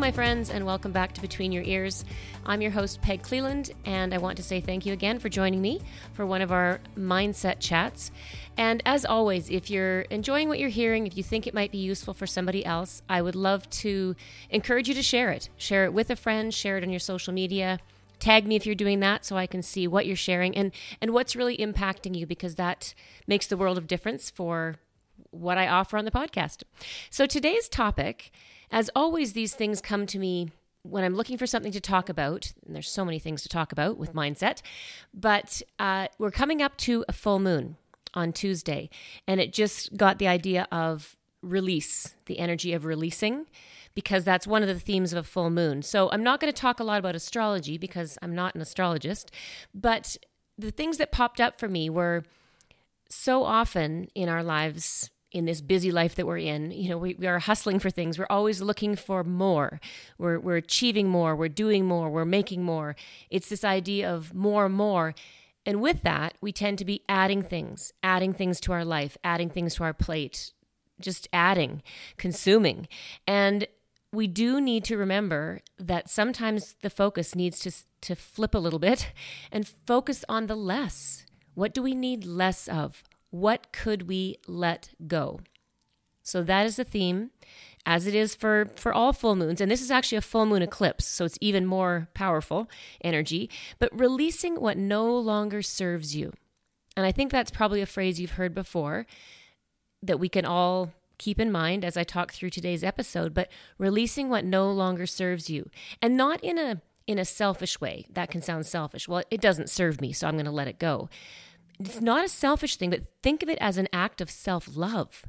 My friends, and welcome back to Between Your Ears. I'm your host, Peg Cleland, and I want to say thank you again for joining me for one of our mindset chats. And as always, if you're enjoying what you're hearing, if you think it might be useful for somebody else, I would love to encourage you to share it. Share it with a friend, share it on your social media. Tag me if you're doing that so I can see what you're sharing and, and what's really impacting you because that makes the world of difference for what I offer on the podcast. So today's topic as always, these things come to me when I'm looking for something to talk about, and there's so many things to talk about with mindset, but uh, we're coming up to a full moon on Tuesday, and it just got the idea of release, the energy of releasing, because that's one of the themes of a full moon. So I'm not going to talk a lot about astrology because I'm not an astrologist, but the things that popped up for me were so often in our lives in this busy life that we're in. You know we, we are hustling for things. We're always looking for more. We're, we're achieving more. We're doing more. We're making more. It's this idea of more more. And with that we tend to be adding things adding things to our life adding things to our plate just adding consuming. And we do need to remember that sometimes the focus needs to to flip a little bit and focus on the less. What do we need less of what could we let go? So that is the theme, as it is for, for all full moons. And this is actually a full moon eclipse, so it's even more powerful energy. But releasing what no longer serves you. And I think that's probably a phrase you've heard before that we can all keep in mind as I talk through today's episode, but releasing what no longer serves you. And not in a in a selfish way. That can sound selfish. Well, it doesn't serve me, so I'm going to let it go it's not a selfish thing, but think of it as an act of self love.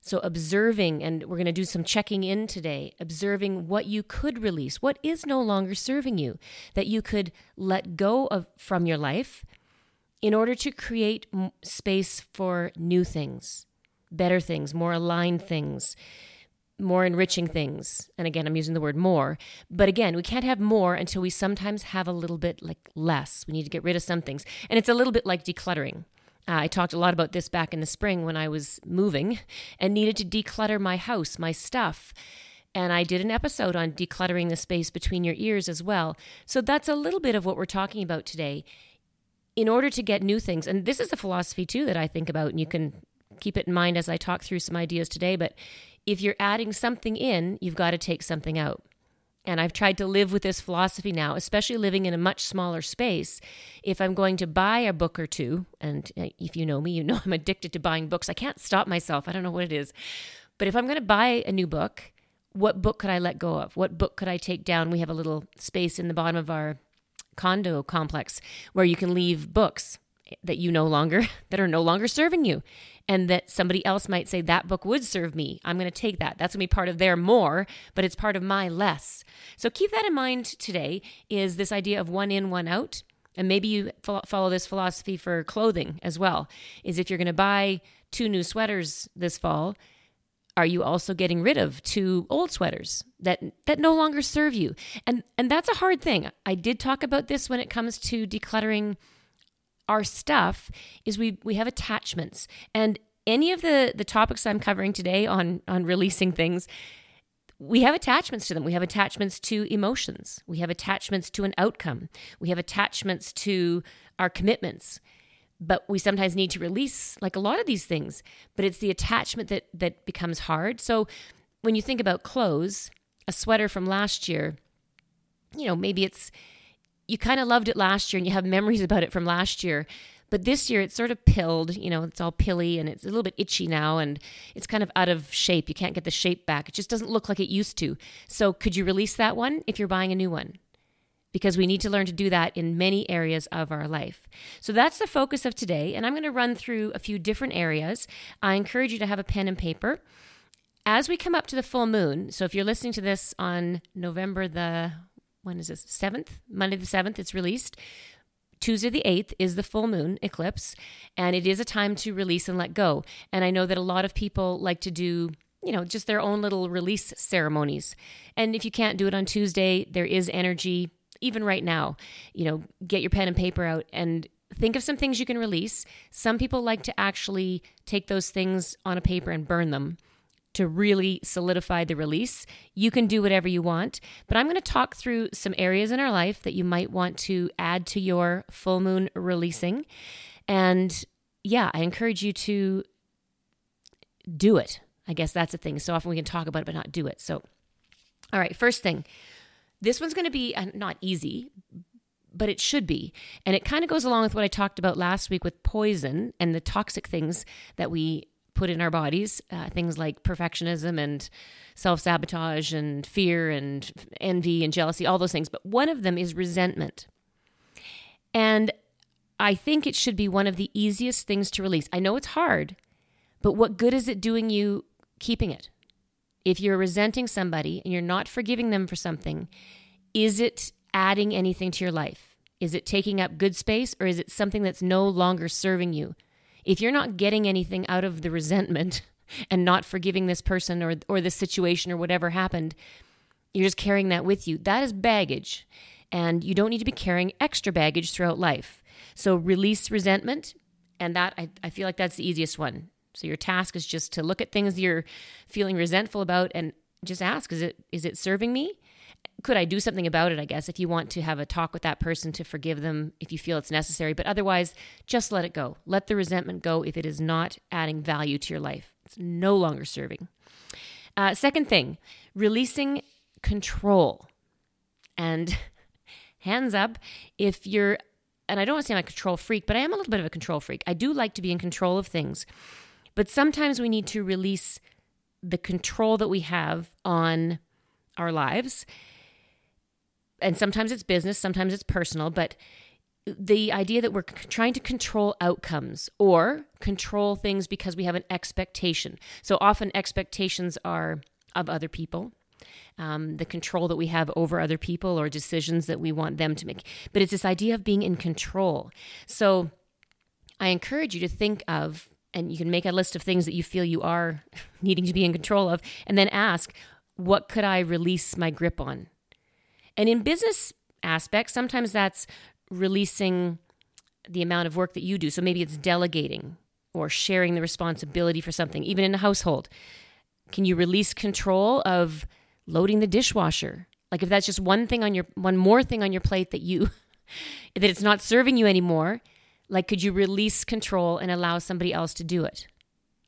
So, observing, and we're going to do some checking in today, observing what you could release, what is no longer serving you, that you could let go of from your life in order to create space for new things, better things, more aligned things, more enriching things. And again, I'm using the word more. But again, we can't have more until we sometimes have a little bit like less. We need to get rid of some things. And it's a little bit like decluttering. Uh, I talked a lot about this back in the spring when I was moving and needed to declutter my house, my stuff. And I did an episode on decluttering the space between your ears as well. So that's a little bit of what we're talking about today. In order to get new things, and this is a philosophy too that I think about, and you can keep it in mind as I talk through some ideas today. But if you're adding something in, you've got to take something out. And I've tried to live with this philosophy now, especially living in a much smaller space. If I'm going to buy a book or two, and uh, if you know me, you know I'm addicted to buying books. I can't stop myself. I don't know what it is. But if I'm going to buy a new book, what book could I let go of? What book could I take down? We have a little space in the bottom of our condo complex where you can leave books that you no longer that are no longer serving you. And that somebody else might say that book would serve me. I'm going to take that. That's going to be part of their more but it's part of my less. So keep that in mind today is this idea of one in one out. And maybe you follow this philosophy for clothing as well is if you're going to buy two new sweaters this fall are you also getting rid of two old sweaters that that no longer serve you? And and that's a hard thing. I did talk about this when it comes to decluttering our stuff is we we have attachments. And any of the the topics i'm covering today on on releasing things we have attachments to them. We have attachments to emotions. We have attachments to an outcome. We have attachments to our commitments. But we sometimes need to release like a lot of these things. But it's the attachment that that becomes hard. So when you think about clothes a sweater from last year you know maybe it's you kind of loved it last year and you have memories about it from last year. But this year it's sort of pilled, you know, it's all pilly and it's a little bit itchy now and it's kind of out of shape. You can't get the shape back. It just doesn't look like it used to. So could you release that one if you're buying a new one? Because we need to learn to do that in many areas of our life. So that's the focus of today. And I'm going to run through a few different areas. I encourage you to have a pen and paper. As we come up to the full moon, so if you're listening to this on November the when is this? 7th, Monday the 7th, it's released. Tuesday the 8th is the full moon eclipse, and it is a time to release and let go. And I know that a lot of people like to do, you know, just their own little release ceremonies. And if you can't do it on Tuesday, there is energy, even right now. You know, get your pen and paper out and think of some things you can release. Some people like to actually take those things on a paper and burn them to really solidify the release. You can do whatever you want, but I'm going to talk through some areas in our life that you might want to add to your full moon releasing. And yeah, I encourage you to do it. I guess that's the thing. So often we can talk about it, but not do it. So, all right, first thing this one's going to be uh, not easy, but it should be. And it kind of goes along with what I talked about last week with poison and the toxic things that we put in our bodies, uh, things like perfectionism and self sabotage and fear and envy and jealousy, all those things. But one of them is resentment. And I think it should be one of the easiest things to release. I know it's hard, but what good is it doing you keeping it? If you're resenting somebody and you're not forgiving them for something, is it adding anything to your life? Is it taking up good space or is it something that's no longer serving you? If you're not getting anything out of the resentment and not forgiving this person or or the situation or whatever happened, you're just carrying that with you. That is baggage. And you don't need to be carrying extra baggage throughout life. So release resentment. And that I, I feel like that's the easiest one. So your task is just to look at things you're feeling resentful about and just ask, is it is it serving me? Could I do something about it, I guess, if you want to have a talk with that person to forgive them if you feel it's necessary. But otherwise, just let it go. Let the resentment go if it is not adding value to your life. It's no longer serving. Uh, second thing, releasing control. And hands up if you're, and I don't want to say I'm a control freak, but I am a little bit of a control freak. I do like to be in control of things. But sometimes we need to release the control that we have on our lives. And sometimes it's business, sometimes it's personal, but the idea that we're trying to control outcomes or control things because we have an expectation. So often expectations are of other people, um, the control that we have over other people or decisions that we want them to make. But it's this idea of being in control. So I encourage you to think of and you can make a list of things that you feel you are needing to be in control of, and then ask, what could I release my grip on? And in business aspects, sometimes that's releasing the amount of work that you do. So maybe it's delegating or sharing the responsibility for something, even in a household. Can you release control of loading the dishwasher? Like if that's just one thing on your one more thing on your plate that you that it's not serving you anymore, like, could you release control and allow somebody else to do it?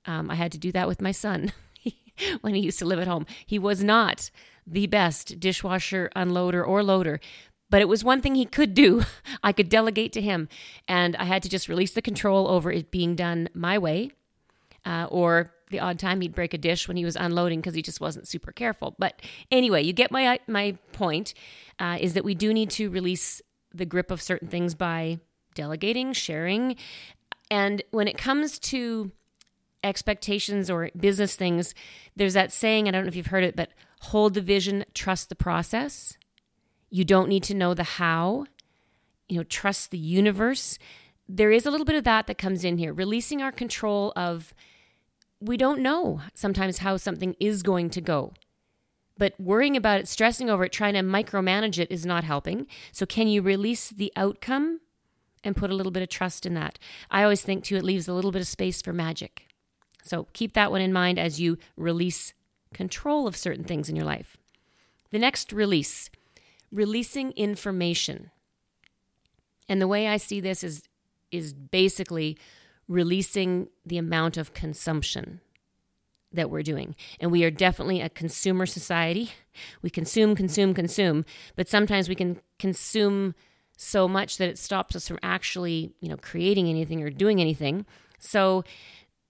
Um, I had to do that with my son when he used to live at home. He was not the best dishwasher, unloader, or loader, but it was one thing he could do. I could delegate to him, and I had to just release the control over it being done my way. Uh, or the odd time he'd break a dish when he was unloading because he just wasn't super careful. But anyway, you get my my point. Uh, is that we do need to release the grip of certain things by delegating, sharing. And when it comes to expectations or business things, there's that saying, I don't know if you've heard it, but hold the vision, trust the process. You don't need to know the how, you know, trust the universe. There is a little bit of that that comes in here, releasing our control of we don't know sometimes how something is going to go. But worrying about it, stressing over it, trying to micromanage it is not helping. So, can you release the outcome and put a little bit of trust in that. I always think too, it leaves a little bit of space for magic. So keep that one in mind as you release control of certain things in your life. The next release, releasing information. And the way I see this is is basically releasing the amount of consumption that we're doing. And we are definitely a consumer society. We consume, consume, consume, but sometimes we can consume so much that it stops us from actually, you know, creating anything or doing anything. So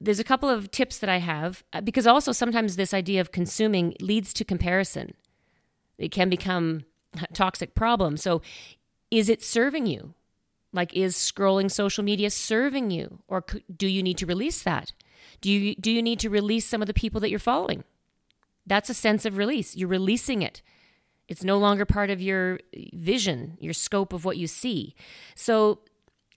there's a couple of tips that I have uh, because also sometimes this idea of consuming leads to comparison. It can become a toxic problem. So is it serving you? Like is scrolling social media serving you or do you need to release that? Do you do you need to release some of the people that you're following? That's a sense of release. You're releasing it. It's no longer part of your vision, your scope of what you see. So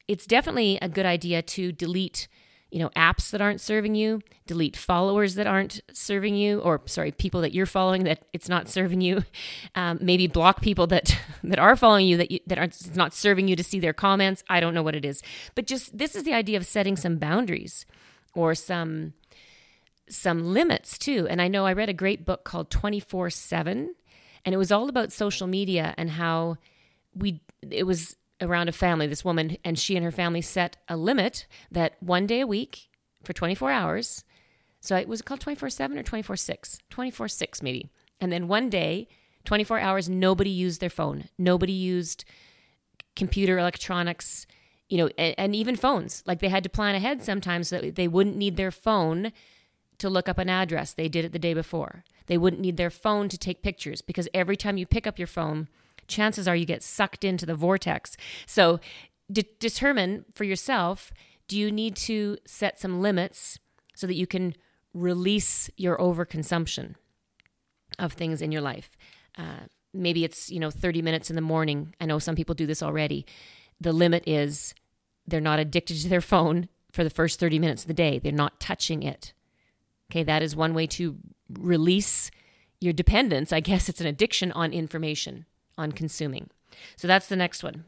it's definitely a good idea to delete you know apps that aren't serving you delete followers that aren't serving you or sorry people that you're following that it's not serving you. Um, maybe block people that that are following you that you, that aren't it's not serving you to see their comments. I don't know what it is. But just this is the idea of setting some boundaries or some some limits too. And I know I read a great book called 24 7, and it was all about social media and how we, it was around a family, this woman, and she and her family set a limit that one day a week for 24 hours. So it was called 24 7 or 24 6? 24 6, maybe. And then one day, 24 hours, nobody used their phone. Nobody used computer electronics, you know, and, and even phones. Like they had to plan ahead sometimes so that they wouldn't need their phone to look up an address. They did it the day before. They wouldn't need their phone to take pictures because every time you pick up your phone, chances are you get sucked into the vortex. So de- determine for yourself do you need to set some limits so that you can release your overconsumption of things in your life? Uh, maybe it's, you know, 30 minutes in the morning. I know some people do this already. The limit is they're not addicted to their phone for the first 30 minutes of the day, they're not touching it. Okay, that is one way to release your dependence. I guess it's an addiction on information on consuming. So that's the next one.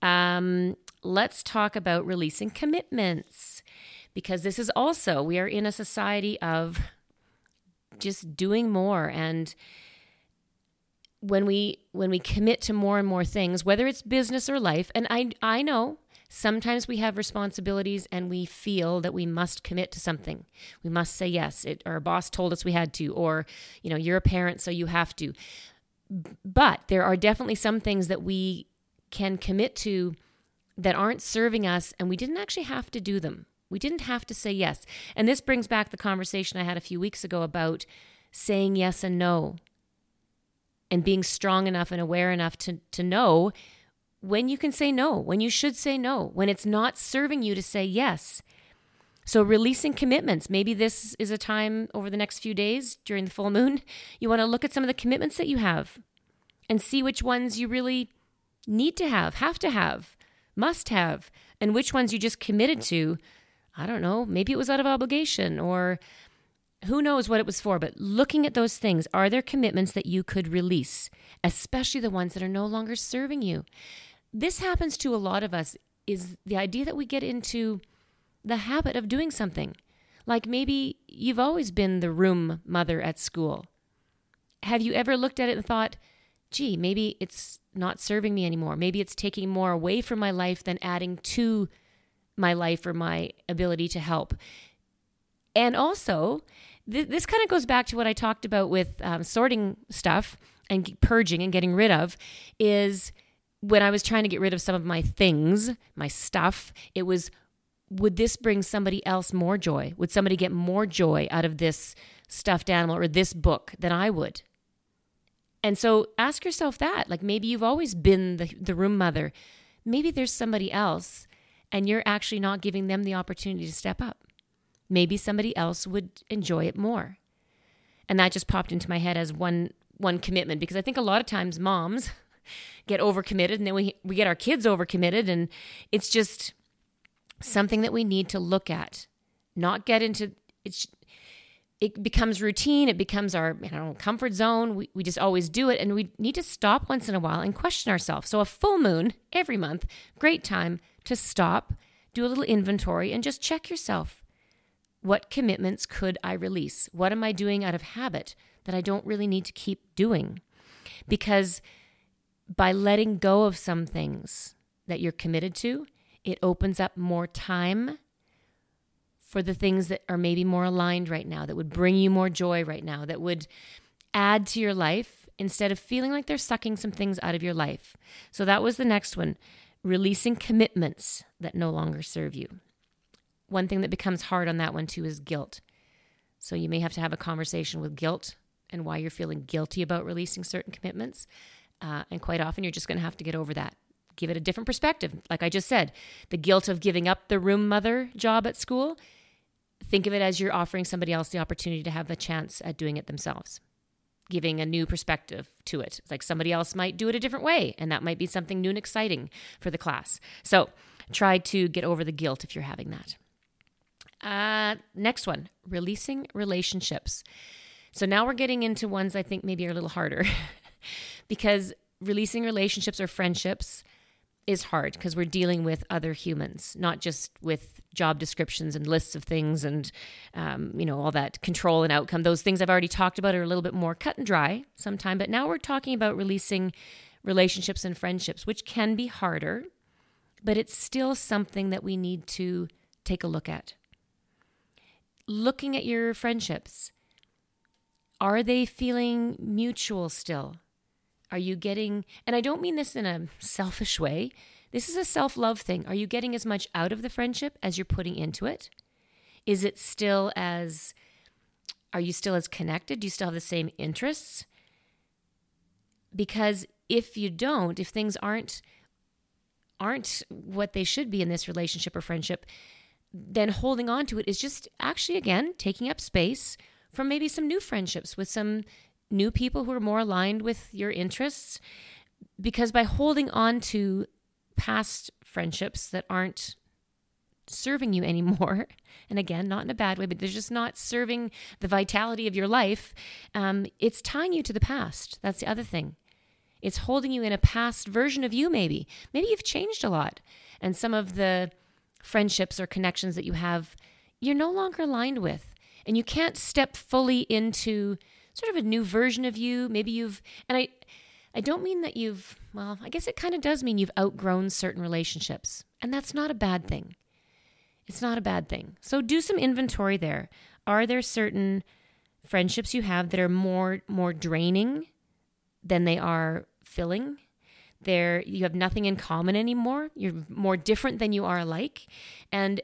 Um, let's talk about releasing commitments because this is also, we are in a society of just doing more and when we when we commit to more and more things whether it's business or life and i i know sometimes we have responsibilities and we feel that we must commit to something we must say yes it, our boss told us we had to or you know you're a parent so you have to but there are definitely some things that we can commit to that aren't serving us, and we didn't actually have to do them. We didn't have to say yes. And this brings back the conversation I had a few weeks ago about saying yes and no and being strong enough and aware enough to, to know when you can say no, when you should say no, when it's not serving you to say yes. So, releasing commitments. Maybe this is a time over the next few days during the full moon. You want to look at some of the commitments that you have and see which ones you really need to have, have to have, must have, and which ones you just committed to. I don't know. Maybe it was out of obligation or who knows what it was for, but looking at those things, are there commitments that you could release, especially the ones that are no longer serving you? This happens to a lot of us is the idea that we get into the habit of doing something. Like maybe you've always been the room mother at school. Have you ever looked at it and thought, gee, maybe it's not serving me anymore? Maybe it's taking more away from my life than adding to my life or my ability to help. And also, th- this kind of goes back to what I talked about with um, sorting stuff and purging and getting rid of is when I was trying to get rid of some of my things, my stuff, it was would this bring somebody else more joy? Would somebody get more joy out of this stuffed animal or this book than I would? And so ask yourself that. Like maybe you've always been the, the room mother. Maybe there's somebody else and you're actually not giving them the opportunity to step up. Maybe somebody else would enjoy it more. And that just popped into my head as one one commitment because I think a lot of times moms get overcommitted and then we we get our kids overcommitted and it's just something that we need to look at, not get into it's it becomes routine, it becomes our know, comfort zone. We, we just always do it, and we need to stop once in a while and question ourselves. So, a full moon every month, great time to stop, do a little inventory, and just check yourself. What commitments could I release? What am I doing out of habit that I don't really need to keep doing? Because by letting go of some things that you're committed to, it opens up more time for the things that are maybe more aligned right now, that would bring you more joy right now, that would add to your life instead of feeling like they're sucking some things out of your life. So that was the next one releasing commitments that no longer serve you. One thing that becomes hard on that one too is guilt. So you may have to have a conversation with guilt and why you're feeling guilty about releasing certain commitments. Uh, and quite often you're just going to have to get over that give it a different perspective. Like I just said, the guilt of giving up the room mother job at school, think of it as you're offering somebody else the opportunity to have the chance at doing it themselves, giving a new perspective to it. Like somebody else might do it a different way, and that might be something new and exciting for the class. So try to get over the guilt if you're having that. Uh, next one releasing relationships. So now we're getting into ones I think maybe are a little harder because releasing relationships or friendships is hard because we're dealing with other humans, not just with job descriptions and lists of things and, um, you know, all that control and outcome. Those things I've already talked about are a little bit more cut and dry sometime. But now we're talking about releasing relationships and friendships, which can be harder, but it's still something that we need to take a look at. Looking at your friendships, are they feeling mutual still? Are you getting, and I don't mean this in a selfish way, this is a self love thing. Are you getting as much out of the friendship as you're putting into it? Is it still as, are you still as connected? Do you still have the same interests? Because if you don't, if things aren't, aren't what they should be in this relationship or friendship, then holding on to it is just actually, again, taking up space from maybe some new friendships with some new people who are more aligned with your interests. Because by holding on to past friendships that aren't serving you anymore, and again, not in a bad way, but they're just not serving the vitality of your life, um, it's tying you to the past. That's the other thing. It's holding you in a past version of you, maybe. Maybe you've changed a lot. And some of the friendships or connections that you have, you're no longer aligned with. And you can't step fully into sort of a new version of you. Maybe you've, and I, I don't mean that you've, well, I guess it kind of does mean you've outgrown certain relationships. And that's not a bad thing. It's not a bad thing. So do some inventory there. Are there certain friendships you have that are more more draining than they are filling? There you have nothing in common anymore. You're more different than you are alike. And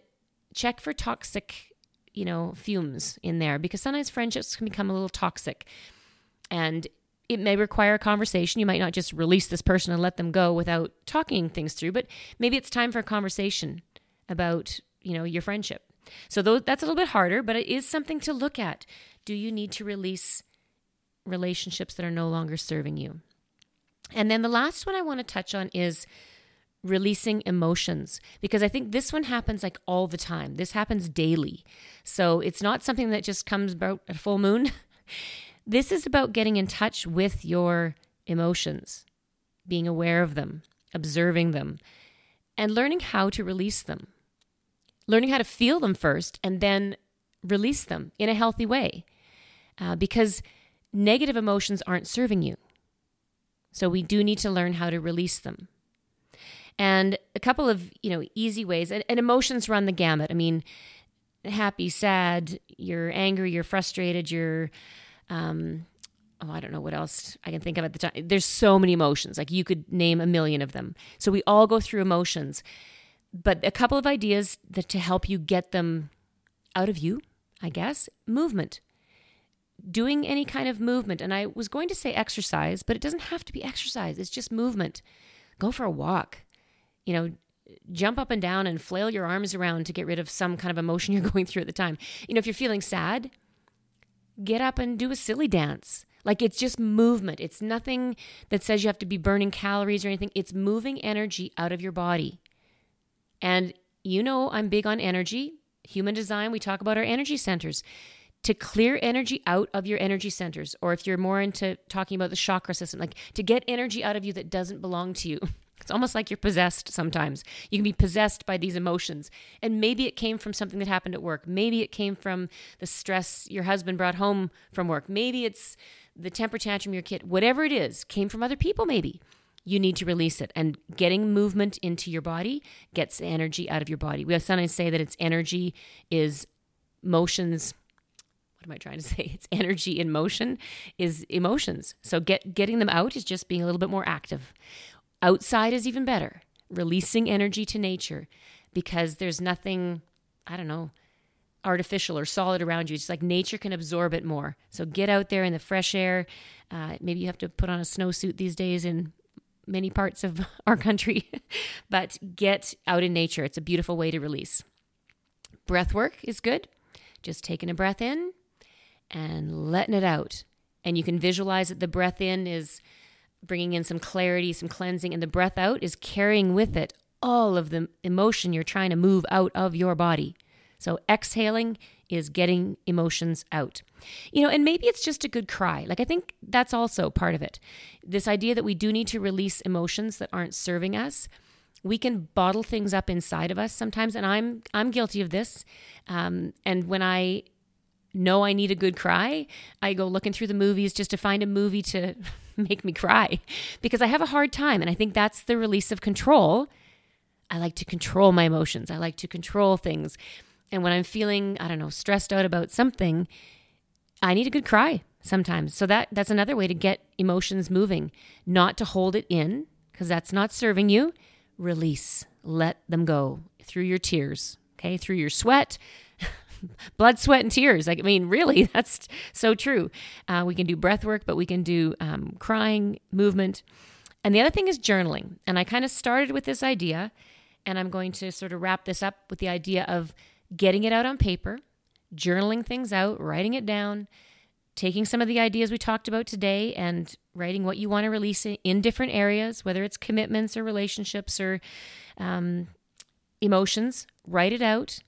check for toxic you know, fumes in there because sometimes friendships can become a little toxic. And it may require a conversation. You might not just release this person and let them go without talking things through, but maybe it's time for a conversation about, you know, your friendship. So that's a little bit harder, but it is something to look at. Do you need to release relationships that are no longer serving you? And then the last one I want to touch on is releasing emotions because I think this one happens like all the time. This happens daily. So it's not something that just comes about at full moon. this is about getting in touch with your emotions, being aware of them, observing them, and learning how to release them. Learning how to feel them first and then release them in a healthy way. Uh, because negative emotions aren't serving you. So we do need to learn how to release them and a couple of you know easy ways and, and emotions run the gamut. I mean happy sad you're angry you're frustrated you're um oh i don't know what else i can think of at the time there's so many emotions like you could name a million of them. So we all go through emotions but a couple of ideas that to help you get them out of you i guess movement. Doing any kind of movement and i was going to say exercise but it doesn't have to be exercise it's just movement. Go for a walk you know, jump up and down and flail your arms around to get rid of some kind of emotion you're going through at the time. You know, if you're feeling sad, get up and do a silly dance. Like it's just movement. It's nothing that says you have to be burning calories or anything. It's moving energy out of your body. And you know, I'm big on energy. Human design, we talk about our energy centers. To clear energy out of your energy centers, or if you're more into talking about the chakra system, like to get energy out of you that doesn't belong to you. It's almost like you're possessed sometimes. You can be possessed by these emotions. And maybe it came from something that happened at work. Maybe it came from the stress your husband brought home from work. Maybe it's the temper tantrum your kid, whatever it is, came from other people, maybe. You need to release it. And getting movement into your body gets the energy out of your body. We sometimes say that it's energy is motions what am I trying to say? It's energy in motion is emotions. So get getting them out is just being a little bit more active. Outside is even better, releasing energy to nature because there's nothing, I don't know, artificial or solid around you. It's like nature can absorb it more. So get out there in the fresh air. Uh, maybe you have to put on a snowsuit these days in many parts of our country, but get out in nature. It's a beautiful way to release. Breath work is good. Just taking a breath in and letting it out. And you can visualize that the breath in is bringing in some clarity, some cleansing, and the breath out is carrying with it all of the emotion you're trying to move out of your body. So exhaling is getting emotions out. You know, and maybe it's just a good cry. Like I think that's also part of it. This idea that we do need to release emotions that aren't serving us. we can bottle things up inside of us sometimes, and I'm I'm guilty of this. Um, and when I know I need a good cry, I go looking through the movies just to find a movie to make me cry because I have a hard time. And I think that's the release of control. I like to control my emotions, I like to control things. And when I'm feeling, I don't know, stressed out about something, I need a good cry sometimes. So that that's another way to get emotions moving, not to hold it in because that's not serving you. Release, let them go through your tears, okay? Through your sweat, blood, sweat, and tears. Like, I mean, really, that's so true. Uh, we can do breath work, but we can do um, crying, movement. And the other thing is journaling. And I kind of started with this idea, and I'm going to sort of wrap this up with the idea of getting it out on paper, journaling things out, writing it down, taking some of the ideas we talked about today and writing what you want to release in different areas, whether it's commitments or relationships or um, emotions, write it out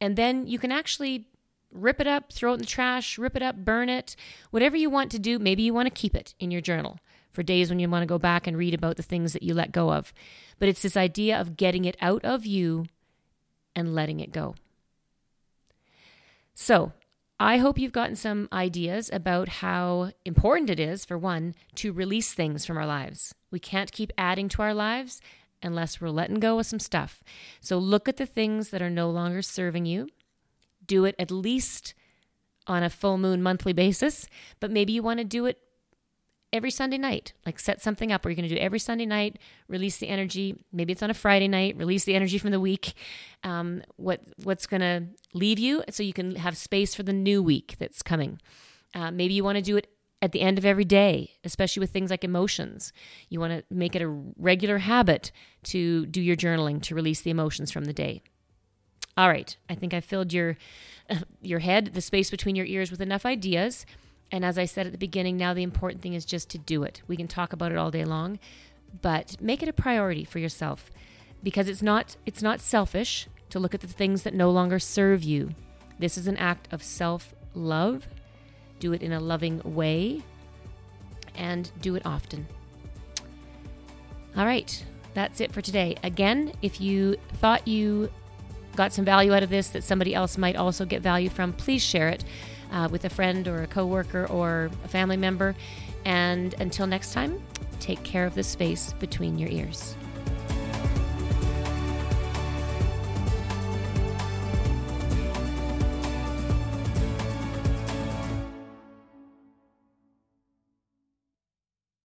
and then you can actually rip it up, throw it in the trash, rip it up, burn it, whatever you want to do. Maybe you want to keep it in your journal for days when you want to go back and read about the things that you let go of. But it's this idea of getting it out of you and letting it go. So, I hope you've gotten some ideas about how important it is, for one, to release things from our lives. We can't keep adding to our lives unless we're letting go of some stuff. So look at the things that are no longer serving you. Do it at least on a full moon monthly basis, but maybe you want to do it every Sunday night. Like set something up where you're going to do every Sunday night, release the energy. Maybe it's on a Friday night, release the energy from the week. Um, what what's going to leave you, so you can have space for the new week that's coming. Uh, maybe you want to do it at the end of every day, especially with things like emotions. You want to make it a regular habit to do your journaling to release the emotions from the day. All right, I think I filled your your head, the space between your ears with enough ideas. And as I said at the beginning, now the important thing is just to do it. We can talk about it all day long, but make it a priority for yourself because it's not it's not selfish to look at the things that no longer serve you. This is an act of self-love do it in a loving way, and do it often. All right, that's it for today. Again, if you thought you got some value out of this that somebody else might also get value from, please share it uh, with a friend or a coworker or a family member. And until next time, take care of the space between your ears.